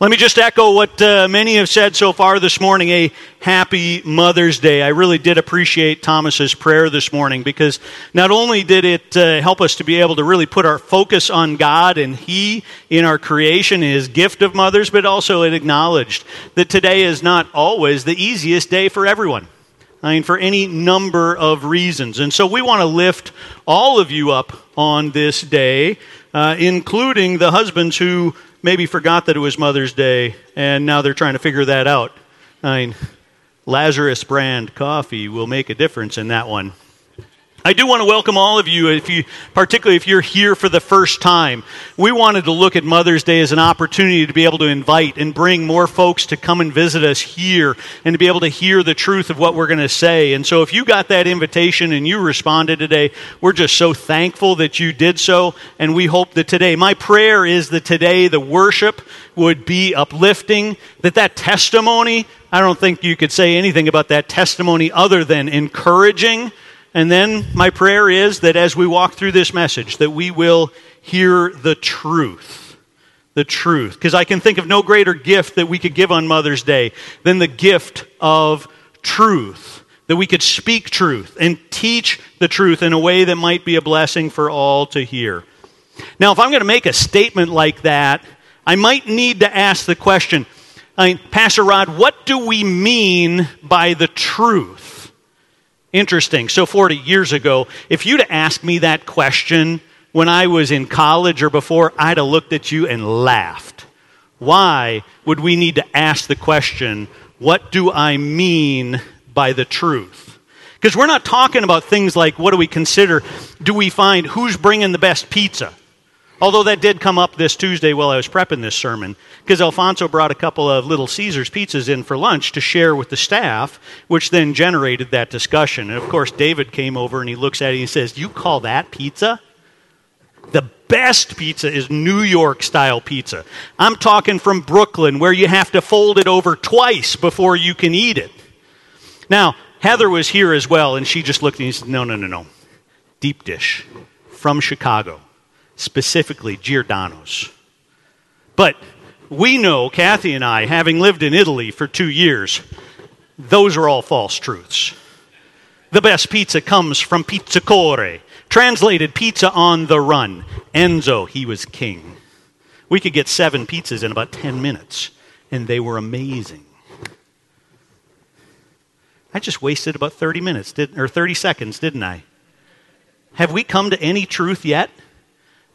Let me just echo what uh, many have said so far this morning a happy Mother's Day. I really did appreciate Thomas's prayer this morning because not only did it uh, help us to be able to really put our focus on God and He in our creation, His gift of mothers, but also it acknowledged that today is not always the easiest day for everyone. I mean, for any number of reasons. And so we want to lift all of you up on this day, uh, including the husbands who maybe forgot that it was Mother's Day, and now they're trying to figure that out. I mean, Lazarus brand coffee will make a difference in that one. I do want to welcome all of you, if you, particularly if you're here for the first time. We wanted to look at Mother's Day as an opportunity to be able to invite and bring more folks to come and visit us here and to be able to hear the truth of what we're going to say. And so if you got that invitation and you responded today, we're just so thankful that you did so. And we hope that today, my prayer is that today the worship would be uplifting, that that testimony, I don't think you could say anything about that testimony other than encouraging and then my prayer is that as we walk through this message, that we will hear the truth. The truth. Because I can think of no greater gift that we could give on Mother's Day than the gift of truth. That we could speak truth and teach the truth in a way that might be a blessing for all to hear. Now, if I'm going to make a statement like that, I might need to ask the question I mean, Pastor Rod, what do we mean by the truth? Interesting. So, 40 years ago, if you'd asked me that question when I was in college or before, I'd have looked at you and laughed. Why would we need to ask the question, what do I mean by the truth? Because we're not talking about things like what do we consider, do we find who's bringing the best pizza? Although that did come up this Tuesday while I was prepping this sermon, because Alfonso brought a couple of Little Caesars pizzas in for lunch to share with the staff, which then generated that discussion. And of course, David came over and he looks at it and he says, You call that pizza? The best pizza is New York style pizza. I'm talking from Brooklyn, where you have to fold it over twice before you can eat it. Now, Heather was here as well, and she just looked and said, No, no, no, no. Deep dish from Chicago specifically Giordano's. But we know, Kathy and I, having lived in Italy for two years, those are all false truths. The best pizza comes from Pizzacore, translated pizza on the run. Enzo, he was king. We could get seven pizzas in about 10 minutes, and they were amazing. I just wasted about 30 minutes, did, or 30 seconds, didn't I? Have we come to any truth yet?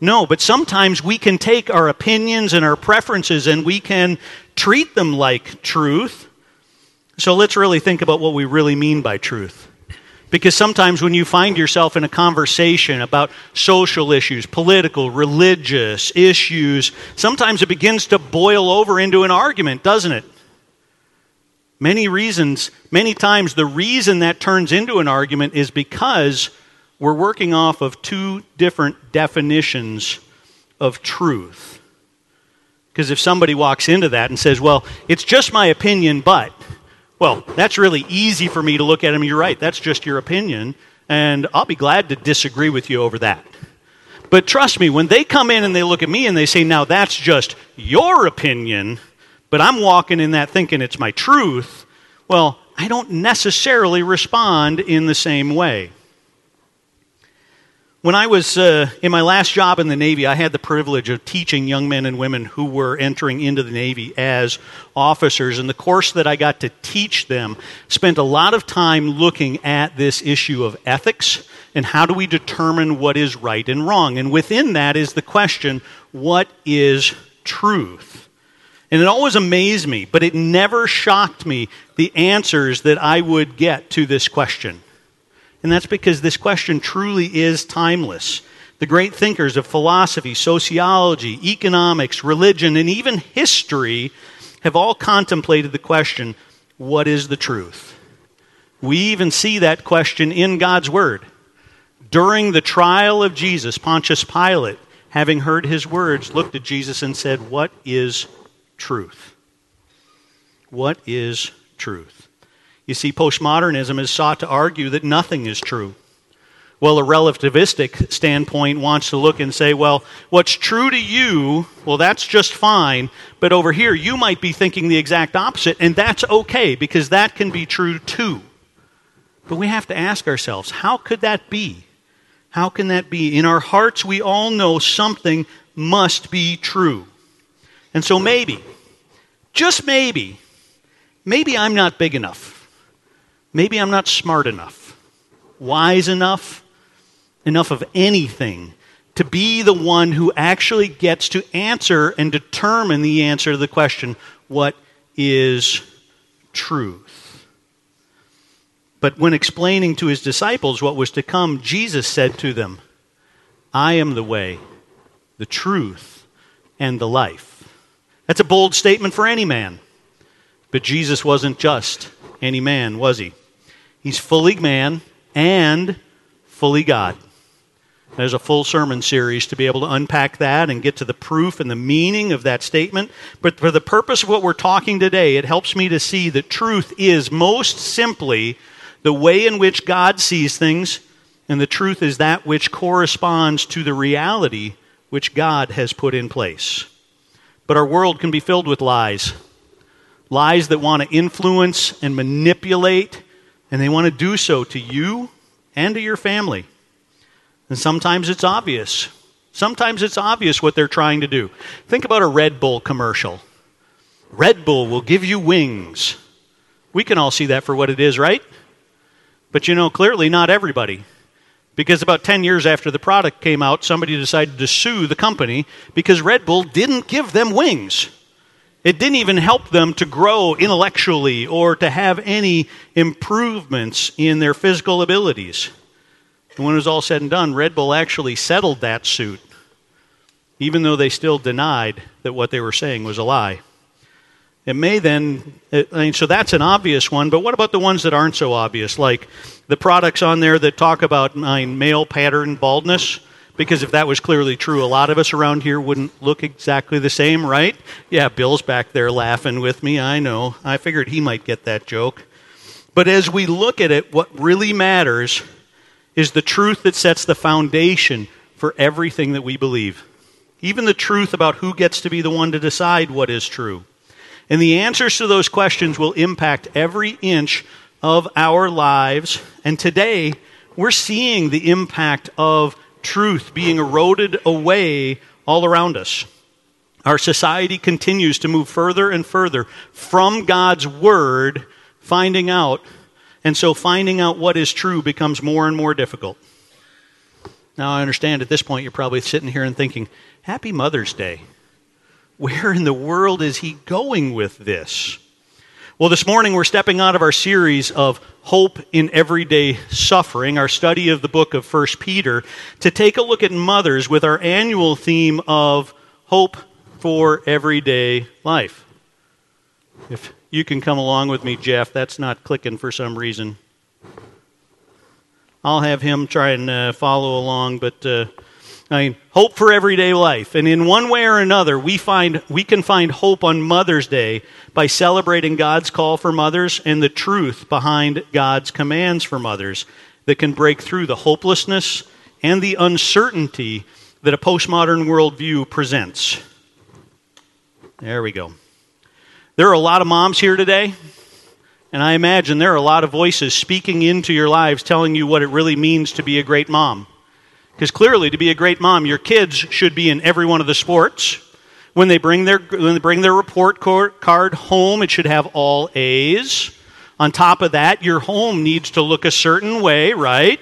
No, but sometimes we can take our opinions and our preferences and we can treat them like truth. So let's really think about what we really mean by truth. Because sometimes when you find yourself in a conversation about social issues, political, religious issues, sometimes it begins to boil over into an argument, doesn't it? Many reasons, many times, the reason that turns into an argument is because we're working off of two different definitions of truth. Because if somebody walks into that and says, well, it's just my opinion, but, well, that's really easy for me to look at them. You're right, that's just your opinion, and I'll be glad to disagree with you over that. But trust me, when they come in and they look at me and they say, now that's just your opinion, but I'm walking in that thinking it's my truth, well, I don't necessarily respond in the same way. When I was uh, in my last job in the Navy, I had the privilege of teaching young men and women who were entering into the Navy as officers. And the course that I got to teach them spent a lot of time looking at this issue of ethics and how do we determine what is right and wrong. And within that is the question what is truth? And it always amazed me, but it never shocked me the answers that I would get to this question. And that's because this question truly is timeless. The great thinkers of philosophy, sociology, economics, religion, and even history have all contemplated the question what is the truth? We even see that question in God's Word. During the trial of Jesus, Pontius Pilate, having heard his words, looked at Jesus and said, What is truth? What is truth? You see, postmodernism has sought to argue that nothing is true. Well, a relativistic standpoint wants to look and say, well, what's true to you, well, that's just fine. But over here, you might be thinking the exact opposite, and that's okay because that can be true too. But we have to ask ourselves, how could that be? How can that be? In our hearts, we all know something must be true. And so maybe, just maybe, maybe I'm not big enough. Maybe I'm not smart enough, wise enough, enough of anything to be the one who actually gets to answer and determine the answer to the question what is truth? But when explaining to his disciples what was to come, Jesus said to them, I am the way, the truth, and the life. That's a bold statement for any man. But Jesus wasn't just any man, was he? He's fully man and fully God. There's a full sermon series to be able to unpack that and get to the proof and the meaning of that statement. But for the purpose of what we're talking today, it helps me to see that truth is most simply the way in which God sees things, and the truth is that which corresponds to the reality which God has put in place. But our world can be filled with lies lies that want to influence and manipulate, and they want to do so to you and to your family. And sometimes it's obvious. Sometimes it's obvious what they're trying to do. Think about a Red Bull commercial. Red Bull will give you wings. We can all see that for what it is, right? But you know, clearly not everybody. Because about 10 years after the product came out, somebody decided to sue the company because Red Bull didn't give them wings. It didn't even help them to grow intellectually or to have any improvements in their physical abilities. And when it was all said and done, Red Bull actually settled that suit, even though they still denied that what they were saying was a lie. It may then, I mean, so that's an obvious one, but what about the ones that aren't so obvious? Like the products on there that talk about male pattern baldness? Because if that was clearly true, a lot of us around here wouldn't look exactly the same, right? Yeah, Bill's back there laughing with me. I know. I figured he might get that joke. But as we look at it, what really matters is the truth that sets the foundation for everything that we believe. Even the truth about who gets to be the one to decide what is true. And the answers to those questions will impact every inch of our lives. And today, we're seeing the impact of truth being eroded away all around us. Our society continues to move further and further from God's Word, finding out and so finding out what is true becomes more and more difficult. Now, I understand at this point you're probably sitting here and thinking, Happy Mother's Day. Where in the world is he going with this? Well, this morning we're stepping out of our series of Hope in Everyday Suffering, our study of the book of 1 Peter, to take a look at mothers with our annual theme of Hope for Everyday Life. If you can come along with me, Jeff. That's not clicking for some reason. I'll have him try and uh, follow along, but uh, I mean, hope for everyday life. And in one way or another, we find we can find hope on Mother's Day by celebrating God's call for mothers and the truth behind God's commands for mothers that can break through the hopelessness and the uncertainty that a postmodern worldview presents. There we go. There are a lot of moms here today, and I imagine there are a lot of voices speaking into your lives telling you what it really means to be a great mom. Because clearly, to be a great mom, your kids should be in every one of the sports. When they bring their, when they bring their report card home, it should have all A's. On top of that, your home needs to look a certain way, right?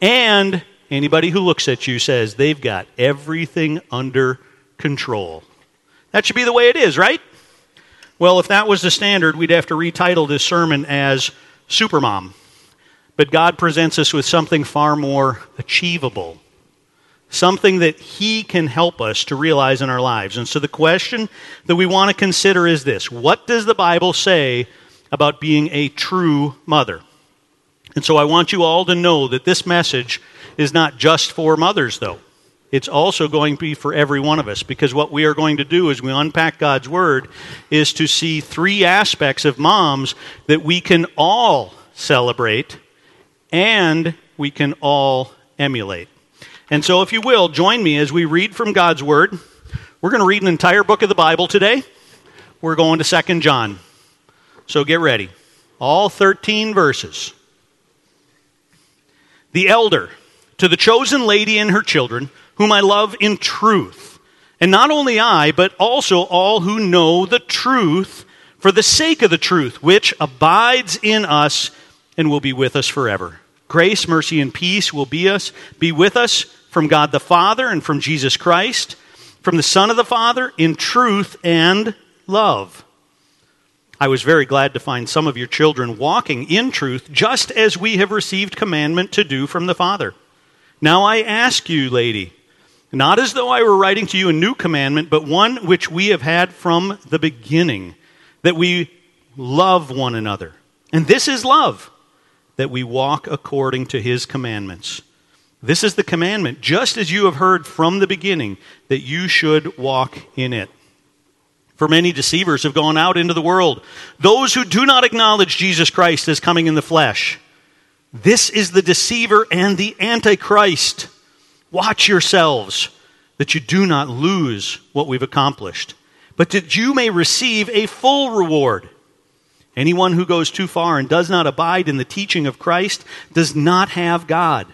And anybody who looks at you says they've got everything under control. That should be the way it is, right? Well, if that was the standard, we'd have to retitle this sermon as Supermom. But God presents us with something far more achievable, something that He can help us to realize in our lives. And so the question that we want to consider is this What does the Bible say about being a true mother? And so I want you all to know that this message is not just for mothers, though it's also going to be for every one of us because what we are going to do as we unpack God's Word is to see three aspects of moms that we can all celebrate and we can all emulate. And so, if you will, join me as we read from God's Word. We're going to read an entire book of the Bible today. We're going to Second John. So get ready. All 13 verses. The elder, to the chosen lady and her children, whom I love in truth. And not only I, but also all who know the truth for the sake of the truth, which abides in us and will be with us forever. Grace, mercy, and peace will be us, be with us from God the Father and from Jesus Christ, from the Son of the Father, in truth and love. I was very glad to find some of your children walking in truth, just as we have received commandment to do from the Father. Now I ask you, lady, not as though I were writing to you a new commandment, but one which we have had from the beginning, that we love one another. And this is love, that we walk according to his commandments. This is the commandment, just as you have heard from the beginning, that you should walk in it. For many deceivers have gone out into the world, those who do not acknowledge Jesus Christ as coming in the flesh. This is the deceiver and the antichrist. Watch yourselves that you do not lose what we've accomplished, but that you may receive a full reward. Anyone who goes too far and does not abide in the teaching of Christ does not have God.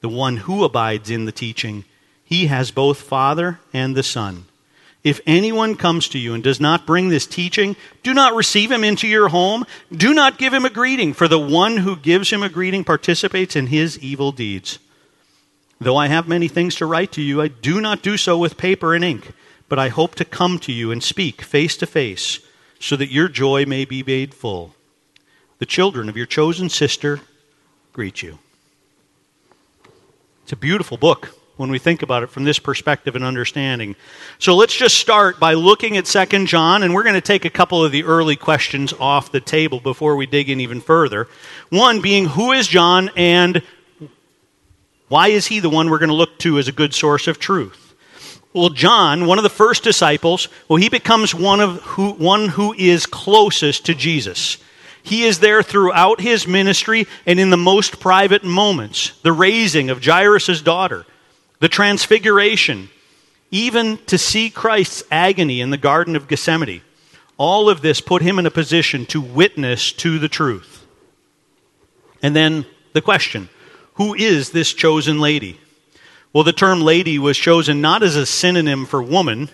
The one who abides in the teaching, he has both Father and the Son. If anyone comes to you and does not bring this teaching, do not receive him into your home. Do not give him a greeting, for the one who gives him a greeting participates in his evil deeds. Though I have many things to write to you, I do not do so with paper and ink, but I hope to come to you and speak face to face, so that your joy may be made full. The children of your chosen sister greet you. It's a beautiful book when we think about it from this perspective and understanding. So let's just start by looking at 2 John, and we're going to take a couple of the early questions off the table before we dig in even further. One being, who is John, and why is he the one we're going to look to as a good source of truth? Well, John, one of the first disciples, well, he becomes one of who, one who is closest to Jesus. He is there throughout his ministry and in the most private moments. The raising of Jairus' daughter, the transfiguration, even to see Christ's agony in the Garden of Gethsemane. All of this put him in a position to witness to the truth. And then the question who is this chosen lady? Well, the term lady was chosen not as a synonym for woman,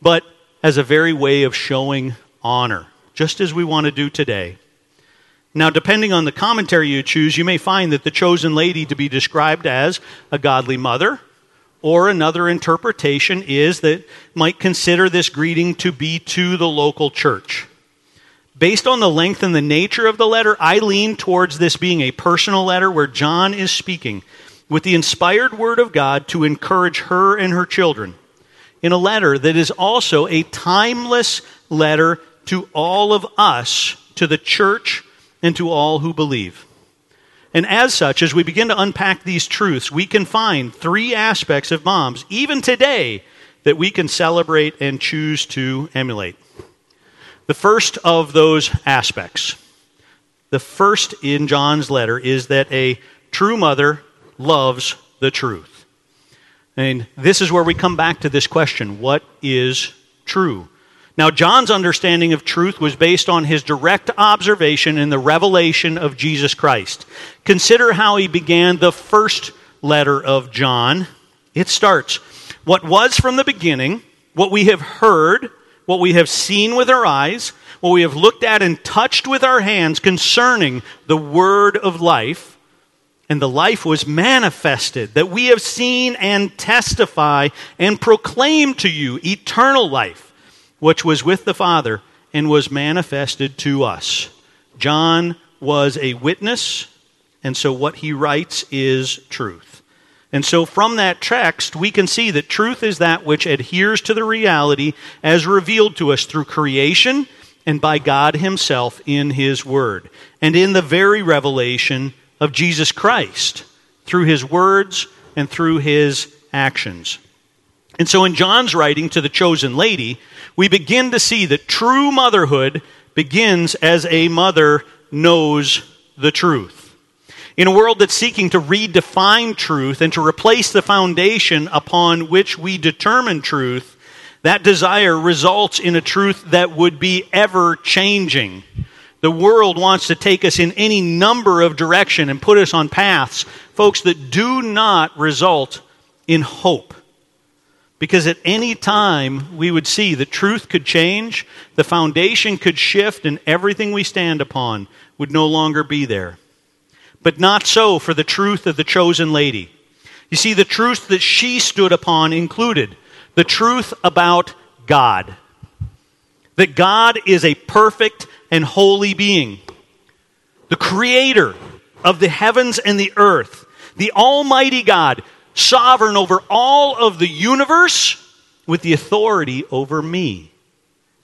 but as a very way of showing honor, just as we want to do today. Now, depending on the commentary you choose, you may find that the chosen lady to be described as a godly mother, or another interpretation is that might consider this greeting to be to the local church. Based on the length and the nature of the letter, I lean towards this being a personal letter where John is speaking with the inspired word of God to encourage her and her children in a letter that is also a timeless letter to all of us, to the church, and to all who believe. And as such, as we begin to unpack these truths, we can find three aspects of moms, even today, that we can celebrate and choose to emulate. The first of those aspects, the first in John's letter, is that a true mother loves the truth. And this is where we come back to this question what is true? Now, John's understanding of truth was based on his direct observation in the revelation of Jesus Christ. Consider how he began the first letter of John. It starts What was from the beginning, what we have heard, what we have seen with our eyes, what we have looked at and touched with our hands concerning the word of life. And the life was manifested, that we have seen and testify and proclaim to you eternal life which was with the Father and was manifested to us. John was a witness, and so what he writes is truth. And so from that text, we can see that truth is that which adheres to the reality as revealed to us through creation and by God Himself in His Word, and in the very revelation of Jesus Christ through His words and through His actions. And so in John's writing to the chosen lady, we begin to see that true motherhood begins as a mother knows the truth. In a world that's seeking to redefine truth and to replace the foundation upon which we determine truth, that desire results in a truth that would be ever changing. The world wants to take us in any number of direction and put us on paths, folks, that do not result in hope. Because at any time we would see that truth could change, the foundation could shift, and everything we stand upon would no longer be there. But not so for the truth of the chosen lady. You see, the truth that she stood upon included the truth about God. That God is a perfect and holy being, the creator of the heavens and the earth, the Almighty God, sovereign over all of the universe, with the authority over me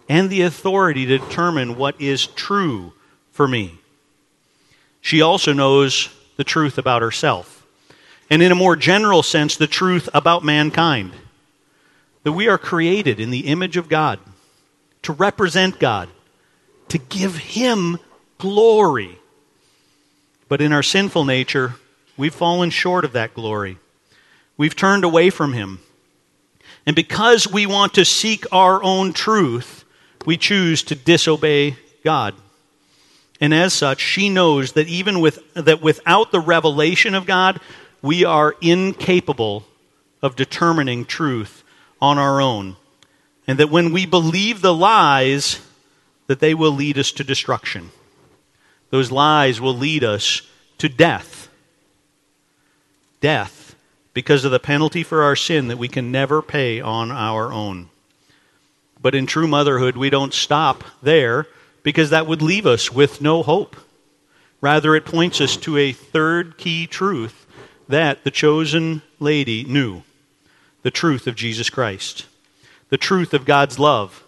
and the authority to determine what is true for me. She also knows the truth about herself, and in a more general sense, the truth about mankind. That we are created in the image of God, to represent God, to give Him glory. But in our sinful nature, we've fallen short of that glory. We've turned away from Him. And because we want to seek our own truth, we choose to disobey God. And as such, she knows that even with that without the revelation of God, we are incapable of determining truth on our own. And that when we believe the lies, that they will lead us to destruction. Those lies will lead us to death. Death because of the penalty for our sin that we can never pay on our own. But in true motherhood, we don't stop there because that would leave us with no hope. Rather, it points us to a third key truth that the chosen lady knew the truth of Jesus Christ, the truth of God's love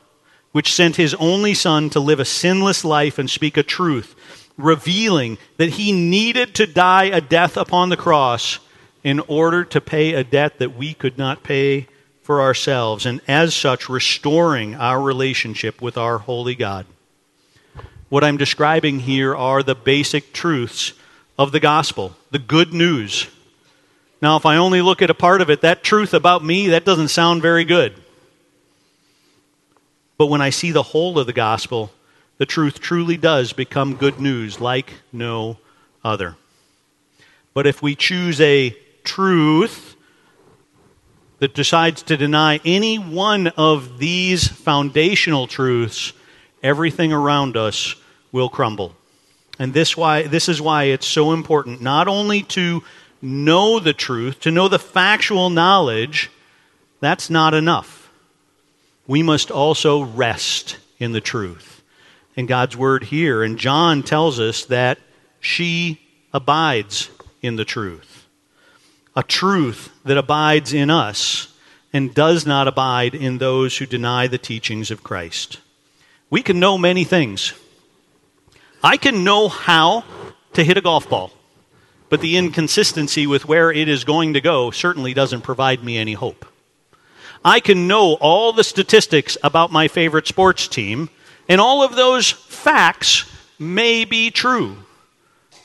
which sent his only son to live a sinless life and speak a truth, revealing that he needed to die a death upon the cross in order to pay a debt that we could not pay for ourselves, and as such, restoring our relationship with our holy God. What I'm describing here are the basic truths of the gospel, the good news. Now, if I only look at a part of it, that truth about me, that doesn't sound very good. But when I see the whole of the gospel, the truth truly does become good news like no other. But if we choose a truth that decides to deny any one of these foundational truths, everything around us will crumble. And this why this is why it's so important not only to know the truth, to know the factual knowledge, that's not enough we must also rest in the truth. And God's word here, and John tells us that she abides in the truth. A truth that abides in us and does not abide in those who deny the teachings of Christ. We can know many things. I can know how to hit a golf ball, but the inconsistency with where it is going to go certainly doesn't provide me any hope. I can know all the statistics about my favorite sports team, and all of those facts may be true,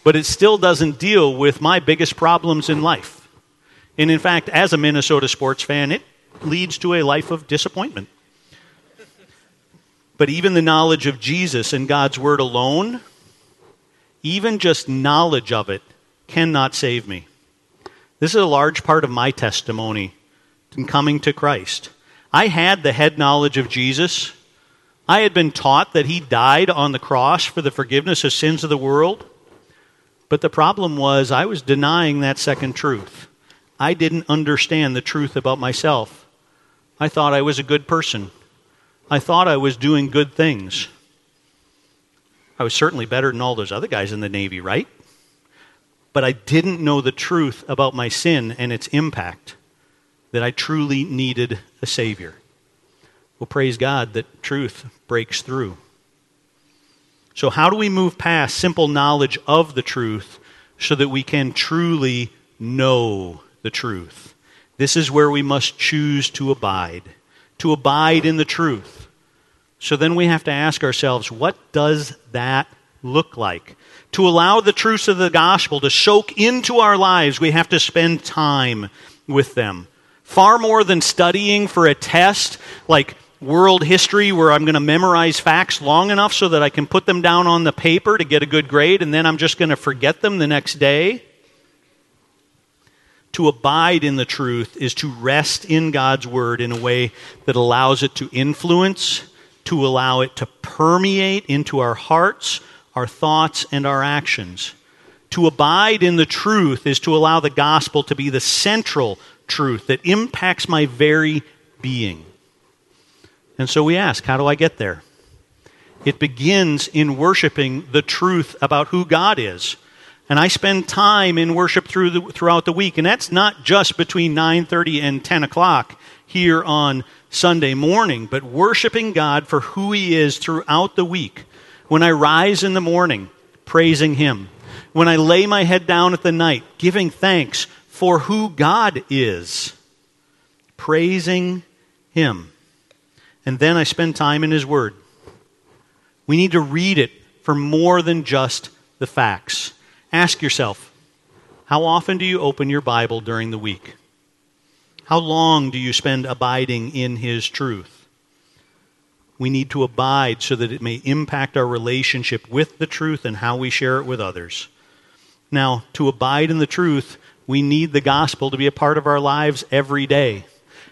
but it still doesn't deal with my biggest problems in life. And in fact, as a Minnesota sports fan, it leads to a life of disappointment. But even the knowledge of Jesus and God's Word alone, even just knowledge of it, cannot save me. This is a large part of my testimony in coming to Christ. I had the head knowledge of Jesus. I had been taught that he died on the cross for the forgiveness of sins of the world. But the problem was, I was denying that second truth. I didn't understand the truth about myself. I thought I was a good person. I thought I was doing good things. I was certainly better than all those other guys in the Navy, right? But I didn't know the truth about my sin and its impact that I truly needed a Savior. Well, praise God that truth breaks through. So, how do we move past simple knowledge of the truth so that we can truly know the truth? This is where we must choose to abide, to abide in the truth. So then we have to ask ourselves, what does that look like? To allow the truths of the gospel to soak into our lives, we have to spend time with them. Far more than studying for a test like world history where I'm going to memorize facts long enough so that I can put them down on the paper to get a good grade and then I'm just going to forget them the next day. To abide in the truth is to rest in God's word in a way that allows it to influence, to allow it to permeate into our hearts, our thoughts, and our actions. To abide in the truth is to allow the gospel to be the central truth that impacts my very being. And so we ask, how do I get there? It begins in worshiping the truth about who God is. And I spend time in worship through the, throughout the week, and that's not just between 9:30 and 10 o'clock here on Sunday morning, but worshiping God for who He is throughout the week. When I rise in the morning, praising Him. When I lay my head down at the night, giving thanks for who God is, praising Him. And then I spend time in His Word. We need to read it for more than just the facts. Ask yourself how often do you open your Bible during the week? How long do you spend abiding in His truth? We need to abide so that it may impact our relationship with the truth and how we share it with others. Now, to abide in the truth, we need the gospel to be a part of our lives every day.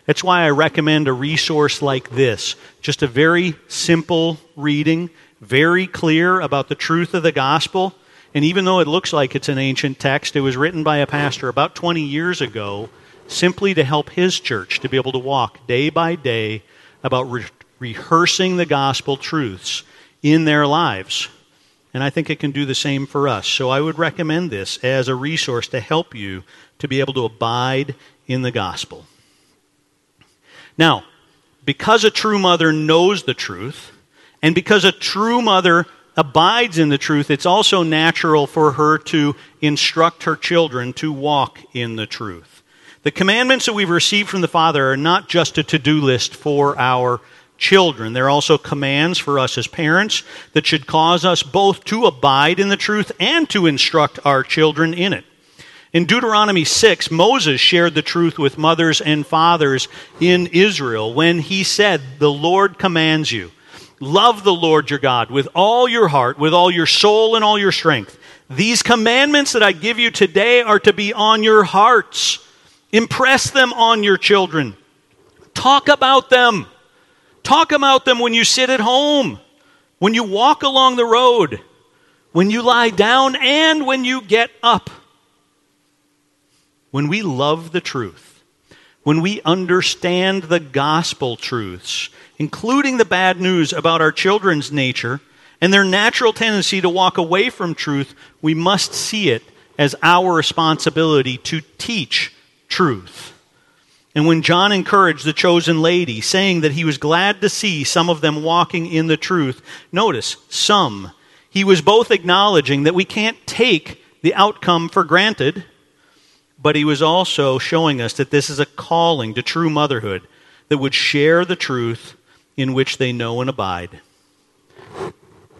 That's why I recommend a resource like this. Just a very simple reading, very clear about the truth of the gospel. And even though it looks like it's an ancient text, it was written by a pastor about 20 years ago simply to help his church to be able to walk day by day about re- rehearsing the gospel truths in their lives. And I think it can do the same for us. So I would recommend this as a resource to help you to be able to abide in the gospel. Now, because a true mother knows the truth, and because a true mother abides in the truth, it's also natural for her to instruct her children to walk in the truth. The commandments that we've received from the Father are not just a to do list for our children. There are also commands for us as parents that should cause us both to abide in the truth and to instruct our children in it. In Deuteronomy 6, Moses shared the truth with mothers and fathers in Israel when he said, The Lord commands you. Love the Lord your God with all your heart, with all your soul, and all your strength. These commandments that I give you today are to be on your hearts. Impress them on your children. Talk about them. Talk about them when you sit at home, when you walk along the road, when you lie down, and when you get up when we love the truth, when we understand the gospel truths, including the bad news about our children's nature and their natural tendency to walk away from truth, we must see it as our responsibility to teach truth. And when John encouraged the chosen lady, saying that he was glad to see some of them walking in the truth, notice, some. He was both acknowledging that we can't take the outcome for granted but he was also showing us that this is a calling to true motherhood that would share the truth in which they know and abide.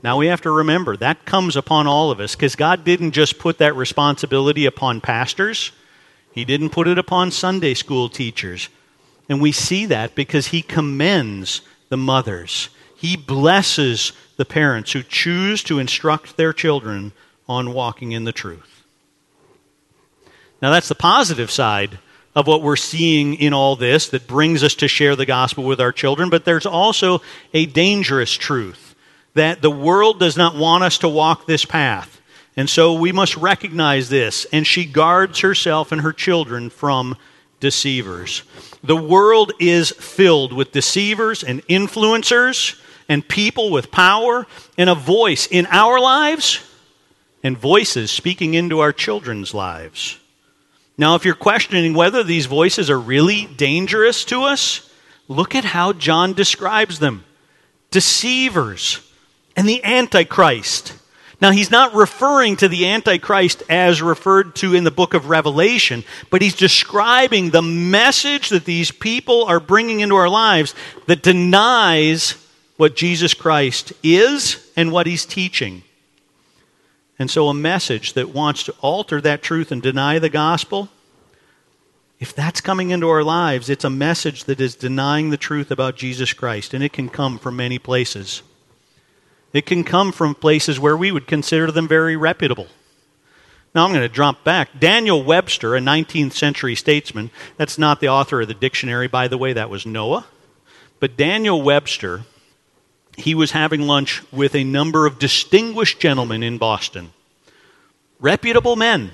Now we have to remember that comes upon all of us because God didn't just put that responsibility upon pastors, He didn't put it upon Sunday school teachers. And we see that because He commends the mothers, He blesses the parents who choose to instruct their children on walking in the truth. Now, that's the positive side of what we're seeing in all this that brings us to share the gospel with our children, but there's also a dangerous truth that the world does not want us to walk this path. And so we must recognize this, and she guards herself and her children from deceivers. The world is filled with deceivers and influencers and people with power and a voice in our lives and voices speaking into our children's lives. Now, if you're questioning whether these voices are really dangerous to us, look at how John describes them deceivers and the Antichrist. Now, he's not referring to the Antichrist as referred to in the book of Revelation, but he's describing the message that these people are bringing into our lives that denies what Jesus Christ is and what he's teaching. And so, a message that wants to alter that truth and deny the gospel, if that's coming into our lives, it's a message that is denying the truth about Jesus Christ. And it can come from many places. It can come from places where we would consider them very reputable. Now I'm going to jump back. Daniel Webster, a 19th century statesman, that's not the author of the dictionary, by the way, that was Noah. But Daniel Webster he was having lunch with a number of distinguished gentlemen in Boston, reputable men.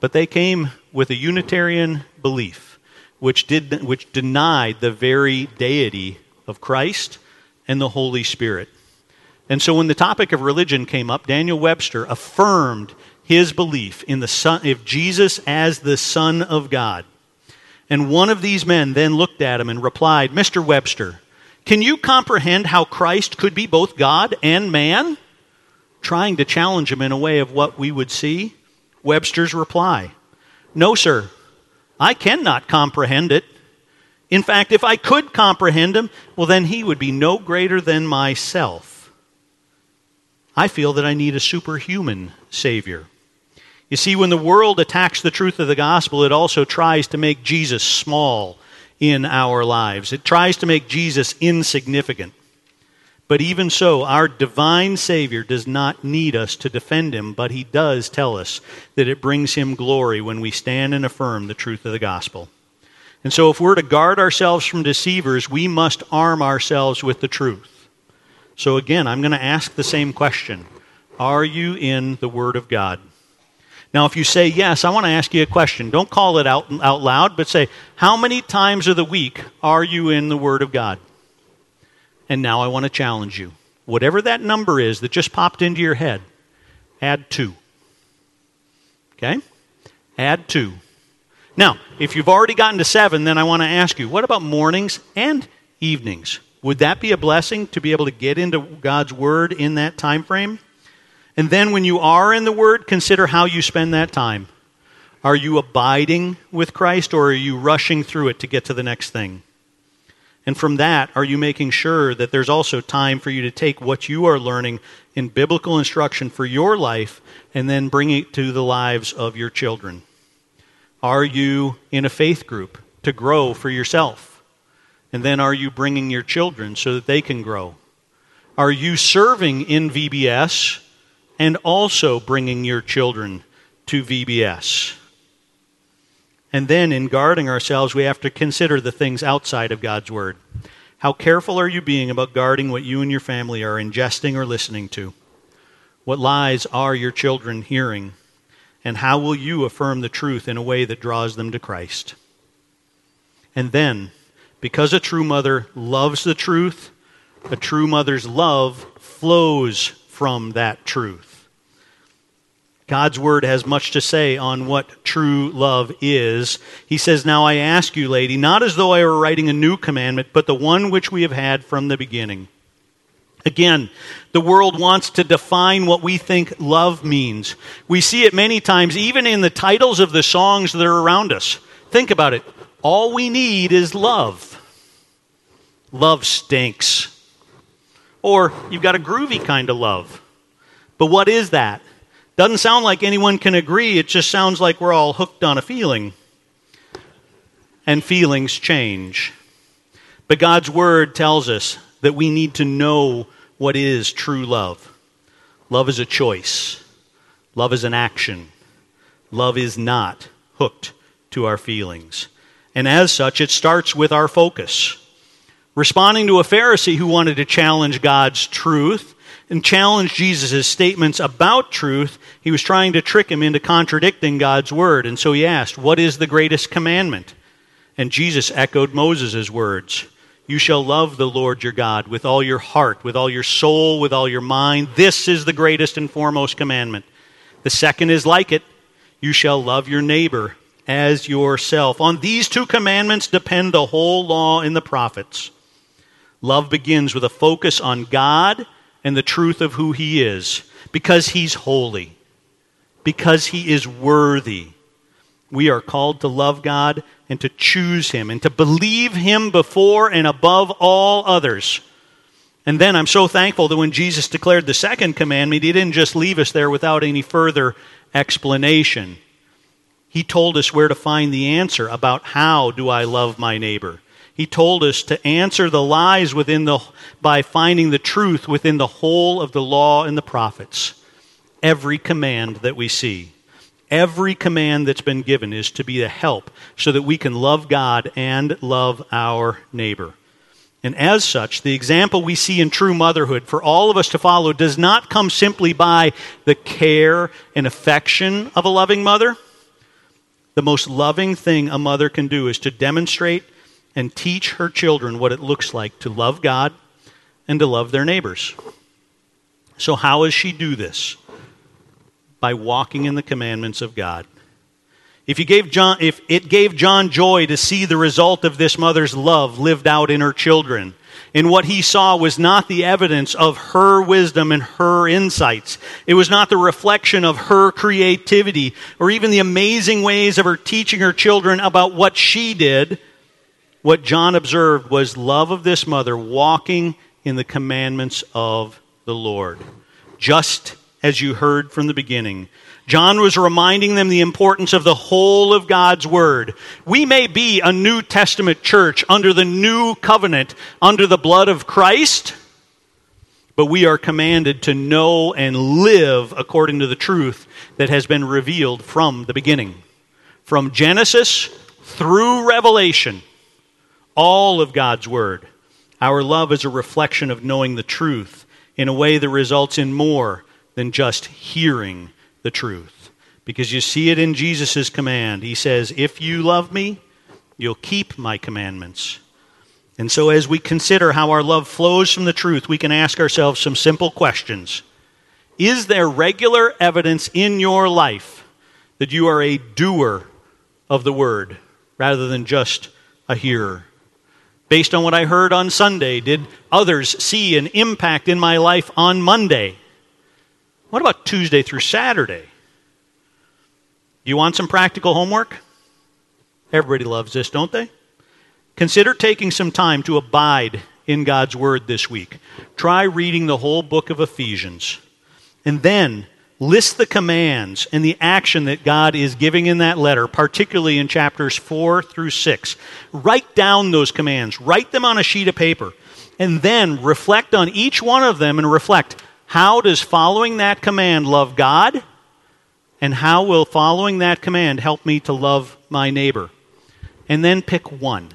But they came with a Unitarian belief, which, did, which denied the very deity of Christ and the Holy Spirit. And so when the topic of religion came up, Daniel Webster affirmed his belief in the son, of Jesus as the Son of God. And one of these men then looked at him and replied, Mr. Webster, can you comprehend how Christ could be both God and man? Trying to challenge him in a way of what we would see. Webster's reply No, sir, I cannot comprehend it. In fact, if I could comprehend him, well, then he would be no greater than myself. I feel that I need a superhuman Savior. You see, when the world attacks the truth of the gospel, it also tries to make Jesus small in our lives. It tries to make Jesus insignificant. But even so, our divine Savior does not need us to defend him, but he does tell us that it brings him glory when we stand and affirm the truth of the gospel. And so, if we're to guard ourselves from deceivers, we must arm ourselves with the truth. So, again, I'm going to ask the same question Are you in the Word of God? Now, if you say yes, I want to ask you a question. Don't call it out, out loud, but say, How many times of the week are you in the Word of God? And now I want to challenge you. Whatever that number is that just popped into your head, add two. Okay? Add two. Now, if you've already gotten to seven, then I want to ask you, what about mornings and evenings? Would that be a blessing to be able to get into God's Word in that time frame? And then when you are in the Word, consider how you spend that time. Are you abiding with Christ or are you rushing through it to get to the next thing? And from that, are you making sure that there's also time for you to take what you are learning in biblical instruction for your life and then bring it to the lives of your children? Are you in a faith group to grow for yourself? And then are you bringing your children so that they can grow? Are you serving in VBS and also bringing your children to VBS. And then, in guarding ourselves, we have to consider the things outside of God's Word. How careful are you being about guarding what you and your family are ingesting or listening to? What lies are your children hearing? And how will you affirm the truth in a way that draws them to Christ? And then, because a true mother loves the truth, a true mother's love flows from that truth. God's word has much to say on what true love is. He says, Now I ask you, lady, not as though I were writing a new commandment, but the one which we have had from the beginning. Again, the world wants to define what we think love means. We see it many times, even in the titles of the songs that are around us. Think about it. All we need is love. Love stinks. Or you've got a groovy kind of love. But what is that? Doesn't sound like anyone can agree. It just sounds like we're all hooked on a feeling. And feelings change. But God's Word tells us that we need to know what is true love. Love is a choice, love is an action. Love is not hooked to our feelings. And as such, it starts with our focus. Responding to a Pharisee who wanted to challenge God's truth and challenge Jesus' statements about truth, he was trying to trick him into contradicting God's word. And so he asked, What is the greatest commandment? And Jesus echoed Moses' words You shall love the Lord your God with all your heart, with all your soul, with all your mind. This is the greatest and foremost commandment. The second is like it You shall love your neighbor as yourself. On these two commandments depend the whole law and the prophets. Love begins with a focus on God and the truth of who He is because He's holy, because He is worthy. We are called to love God and to choose Him and to believe Him before and above all others. And then I'm so thankful that when Jesus declared the second commandment, he didn't just leave us there without any further explanation. He told us where to find the answer about how do I love my neighbor. He told us to answer the lies within the by finding the truth within the whole of the law and the prophets. Every command that we see, every command that's been given is to be a help so that we can love God and love our neighbor. And as such, the example we see in true motherhood for all of us to follow does not come simply by the care and affection of a loving mother. The most loving thing a mother can do is to demonstrate and teach her children what it looks like to love God and to love their neighbors. So, how does she do this? By walking in the commandments of God. If, you gave John, if it gave John joy to see the result of this mother's love lived out in her children, and what he saw was not the evidence of her wisdom and her insights. It was not the reflection of her creativity or even the amazing ways of her teaching her children about what she did. What John observed was love of this mother walking in the commandments of the Lord. Just as you heard from the beginning, John was reminding them the importance of the whole of God's Word. We may be a New Testament church under the new covenant, under the blood of Christ, but we are commanded to know and live according to the truth that has been revealed from the beginning. From Genesis through Revelation, all of God's Word. Our love is a reflection of knowing the truth in a way that results in more than just hearing the truth. Because you see it in Jesus' command. He says, If you love me, you'll keep my commandments. And so, as we consider how our love flows from the truth, we can ask ourselves some simple questions. Is there regular evidence in your life that you are a doer of the word rather than just a hearer? Based on what I heard on Sunday, did others see an impact in my life on Monday? What about Tuesday through Saturday? You want some practical homework? Everybody loves this, don't they? Consider taking some time to abide in God's Word this week. Try reading the whole book of Ephesians. And then list the commands and the action that God is giving in that letter, particularly in chapters 4 through 6. Write down those commands, write them on a sheet of paper, and then reflect on each one of them and reflect how does following that command love God? And how will following that command help me to love my neighbor? And then pick one.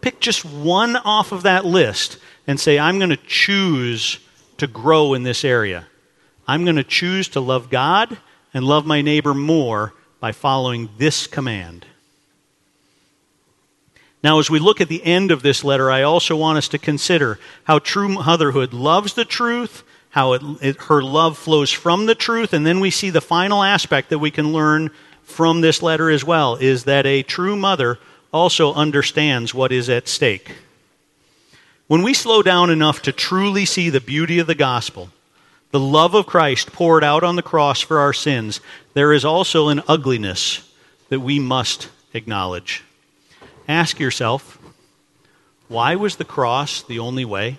Pick just one off of that list and say, I'm going to choose to grow in this area. I'm going to choose to love God and love my neighbor more by following this command. Now, as we look at the end of this letter, I also want us to consider how true motherhood loves the truth how it, it, her love flows from the truth. And then we see the final aspect that we can learn from this letter as well is that a true mother also understands what is at stake. When we slow down enough to truly see the beauty of the gospel, the love of Christ poured out on the cross for our sins, there is also an ugliness that we must acknowledge. Ask yourself, why was the cross the only way?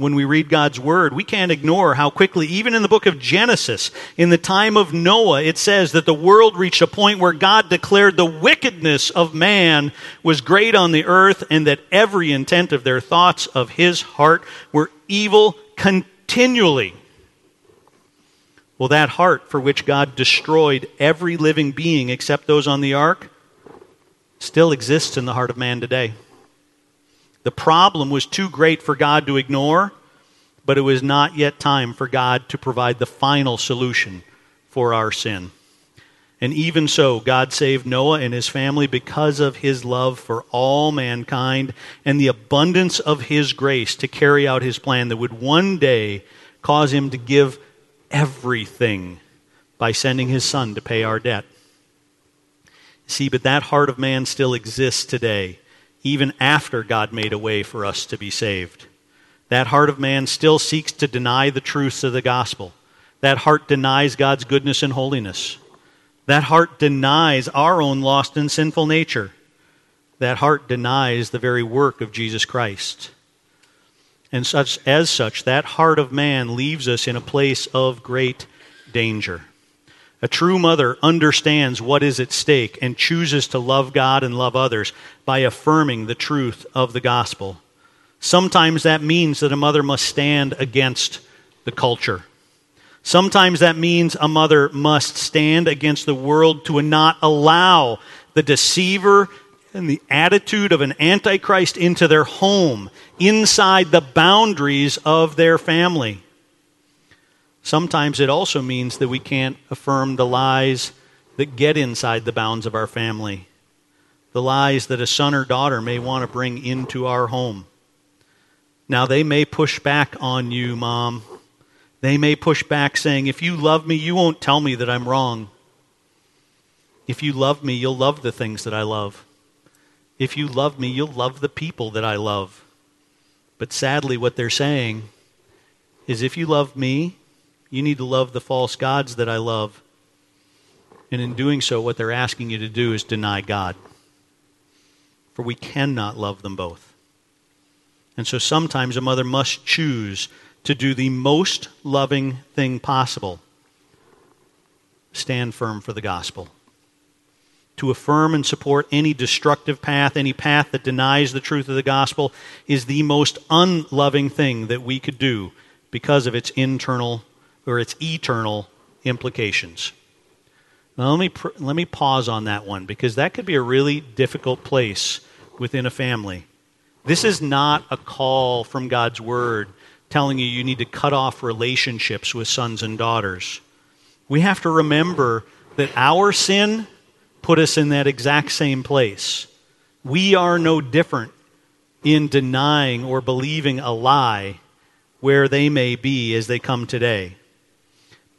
When we read God's word, we can't ignore how quickly, even in the book of Genesis, in the time of Noah, it says that the world reached a point where God declared the wickedness of man was great on the earth and that every intent of their thoughts of his heart were evil continually. Well, that heart for which God destroyed every living being except those on the ark still exists in the heart of man today. The problem was too great for God to ignore, but it was not yet time for God to provide the final solution for our sin. And even so, God saved Noah and his family because of his love for all mankind and the abundance of his grace to carry out his plan that would one day cause him to give everything by sending his son to pay our debt. See, but that heart of man still exists today even after God made a way for us to be saved. That heart of man still seeks to deny the truths of the gospel. That heart denies God's goodness and holiness. That heart denies our own lost and sinful nature. That heart denies the very work of Jesus Christ. And such, as such, that heart of man leaves us in a place of great danger. A true mother understands what is at stake and chooses to love God and love others by affirming the truth of the gospel. Sometimes that means that a mother must stand against the culture. Sometimes that means a mother must stand against the world to not allow the deceiver and the attitude of an antichrist into their home, inside the boundaries of their family. Sometimes it also means that we can't affirm the lies that get inside the bounds of our family, the lies that a son or daughter may want to bring into our home. Now, they may push back on you, mom. They may push back saying, If you love me, you won't tell me that I'm wrong. If you love me, you'll love the things that I love. If you love me, you'll love the people that I love. But sadly, what they're saying is if you love me, you need to love the false gods that I love. And in doing so, what they're asking you to do is deny God. For we cannot love them both. And so sometimes a mother must choose to do the most loving thing possible stand firm for the gospel. To affirm and support any destructive path, any path that denies the truth of the gospel, is the most unloving thing that we could do because of its internal or its eternal implications. Now, let me, pr- let me pause on that one because that could be a really difficult place within a family. This is not a call from God's Word telling you you need to cut off relationships with sons and daughters. We have to remember that our sin put us in that exact same place. We are no different in denying or believing a lie where they may be as they come today.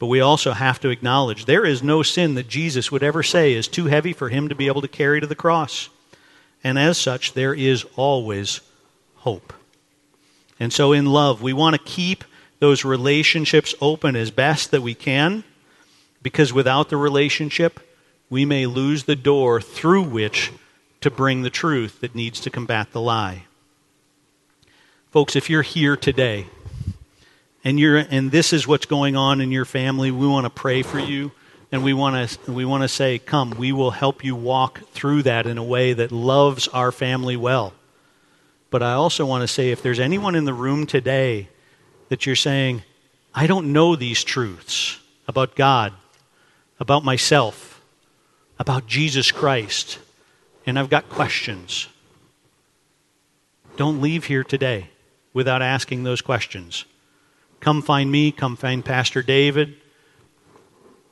But we also have to acknowledge there is no sin that Jesus would ever say is too heavy for him to be able to carry to the cross. And as such, there is always hope. And so, in love, we want to keep those relationships open as best that we can, because without the relationship, we may lose the door through which to bring the truth that needs to combat the lie. Folks, if you're here today and you're and this is what's going on in your family, we want to pray for you and we want to we want to say, "Come, we will help you walk through that in a way that loves our family well." But I also want to say if there's anyone in the room today that you're saying, "I don't know these truths about God, about myself, about Jesus Christ, and I've got questions." Don't leave here today without asking those questions. Come find me, come find Pastor David.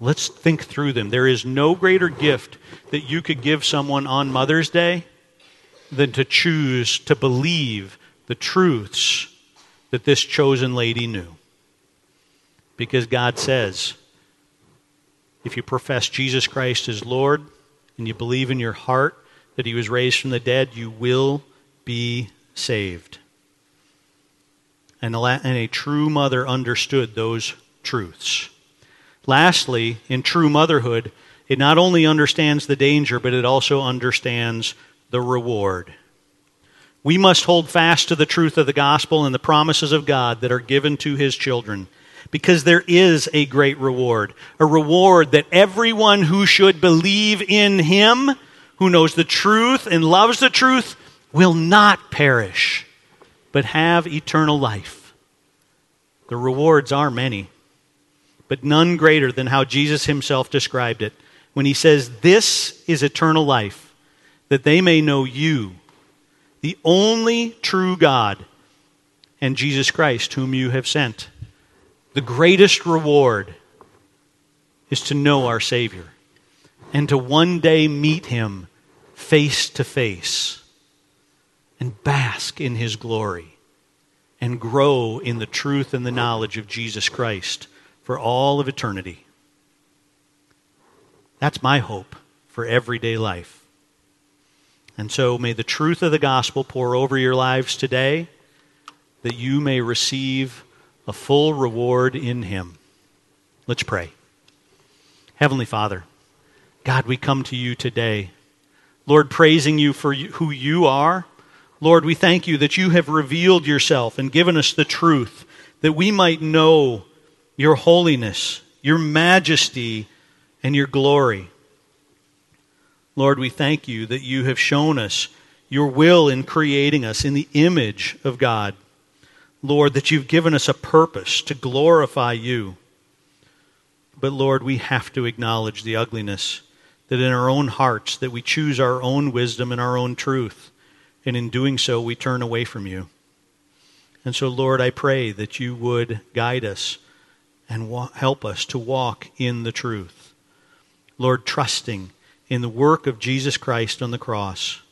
Let's think through them. There is no greater gift that you could give someone on Mother's Day than to choose to believe the truths that this chosen lady knew. Because God says, if you profess Jesus Christ as Lord and you believe in your heart that he was raised from the dead, you will be saved. And a, true mother understood those truths. Lastly, in true motherhood, it not only understands the danger, but it also understands the reward. We must hold fast to the truth of the gospel and the promises of God that are given to his children because there is a great reward. A reward that everyone who should believe in him, who knows the truth and loves the truth, will not perish, but have eternal life. The rewards are many, but none greater than how Jesus himself described it when he says, This is eternal life, that they may know you, the only true God, and Jesus Christ, whom you have sent. The greatest reward is to know our Savior and to one day meet him face to face and bask in his glory and grow in the truth and the knowledge of Jesus Christ for all of eternity. That's my hope for everyday life. And so may the truth of the gospel pour over your lives today that you may receive a full reward in him. Let's pray. Heavenly Father, God, we come to you today. Lord, praising you for who you are Lord, we thank you that you have revealed yourself and given us the truth that we might know your holiness, your majesty, and your glory. Lord, we thank you that you have shown us your will in creating us in the image of God. Lord, that you've given us a purpose to glorify you. But Lord, we have to acknowledge the ugliness that in our own hearts that we choose our own wisdom and our own truth, and in doing so we turn away from you. And so Lord, I pray that you would guide us and wa- help us to walk in the truth. Lord, trusting in the work of Jesus Christ on the cross.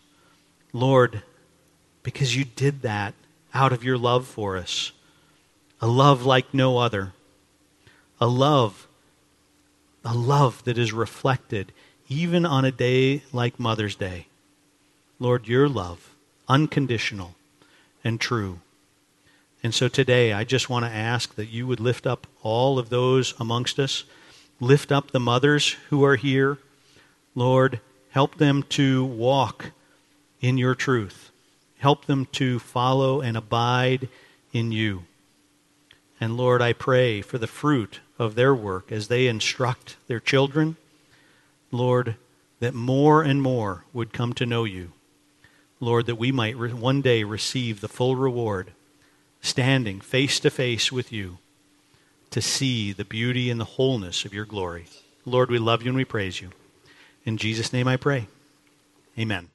Lord, because you did that out of your love for us, a love like no other, a love a love that is reflected even on a day like Mother's Day. Lord, your love, unconditional and true. And so today, I just want to ask that you would lift up all of those amongst us. Lift up the mothers who are here. Lord, help them to walk in your truth. Help them to follow and abide in you. And Lord, I pray for the fruit of their work as they instruct their children. Lord, that more and more would come to know you. Lord, that we might re- one day receive the full reward, standing face to face with you to see the beauty and the wholeness of your glory. Lord, we love you and we praise you. In Jesus' name I pray. Amen.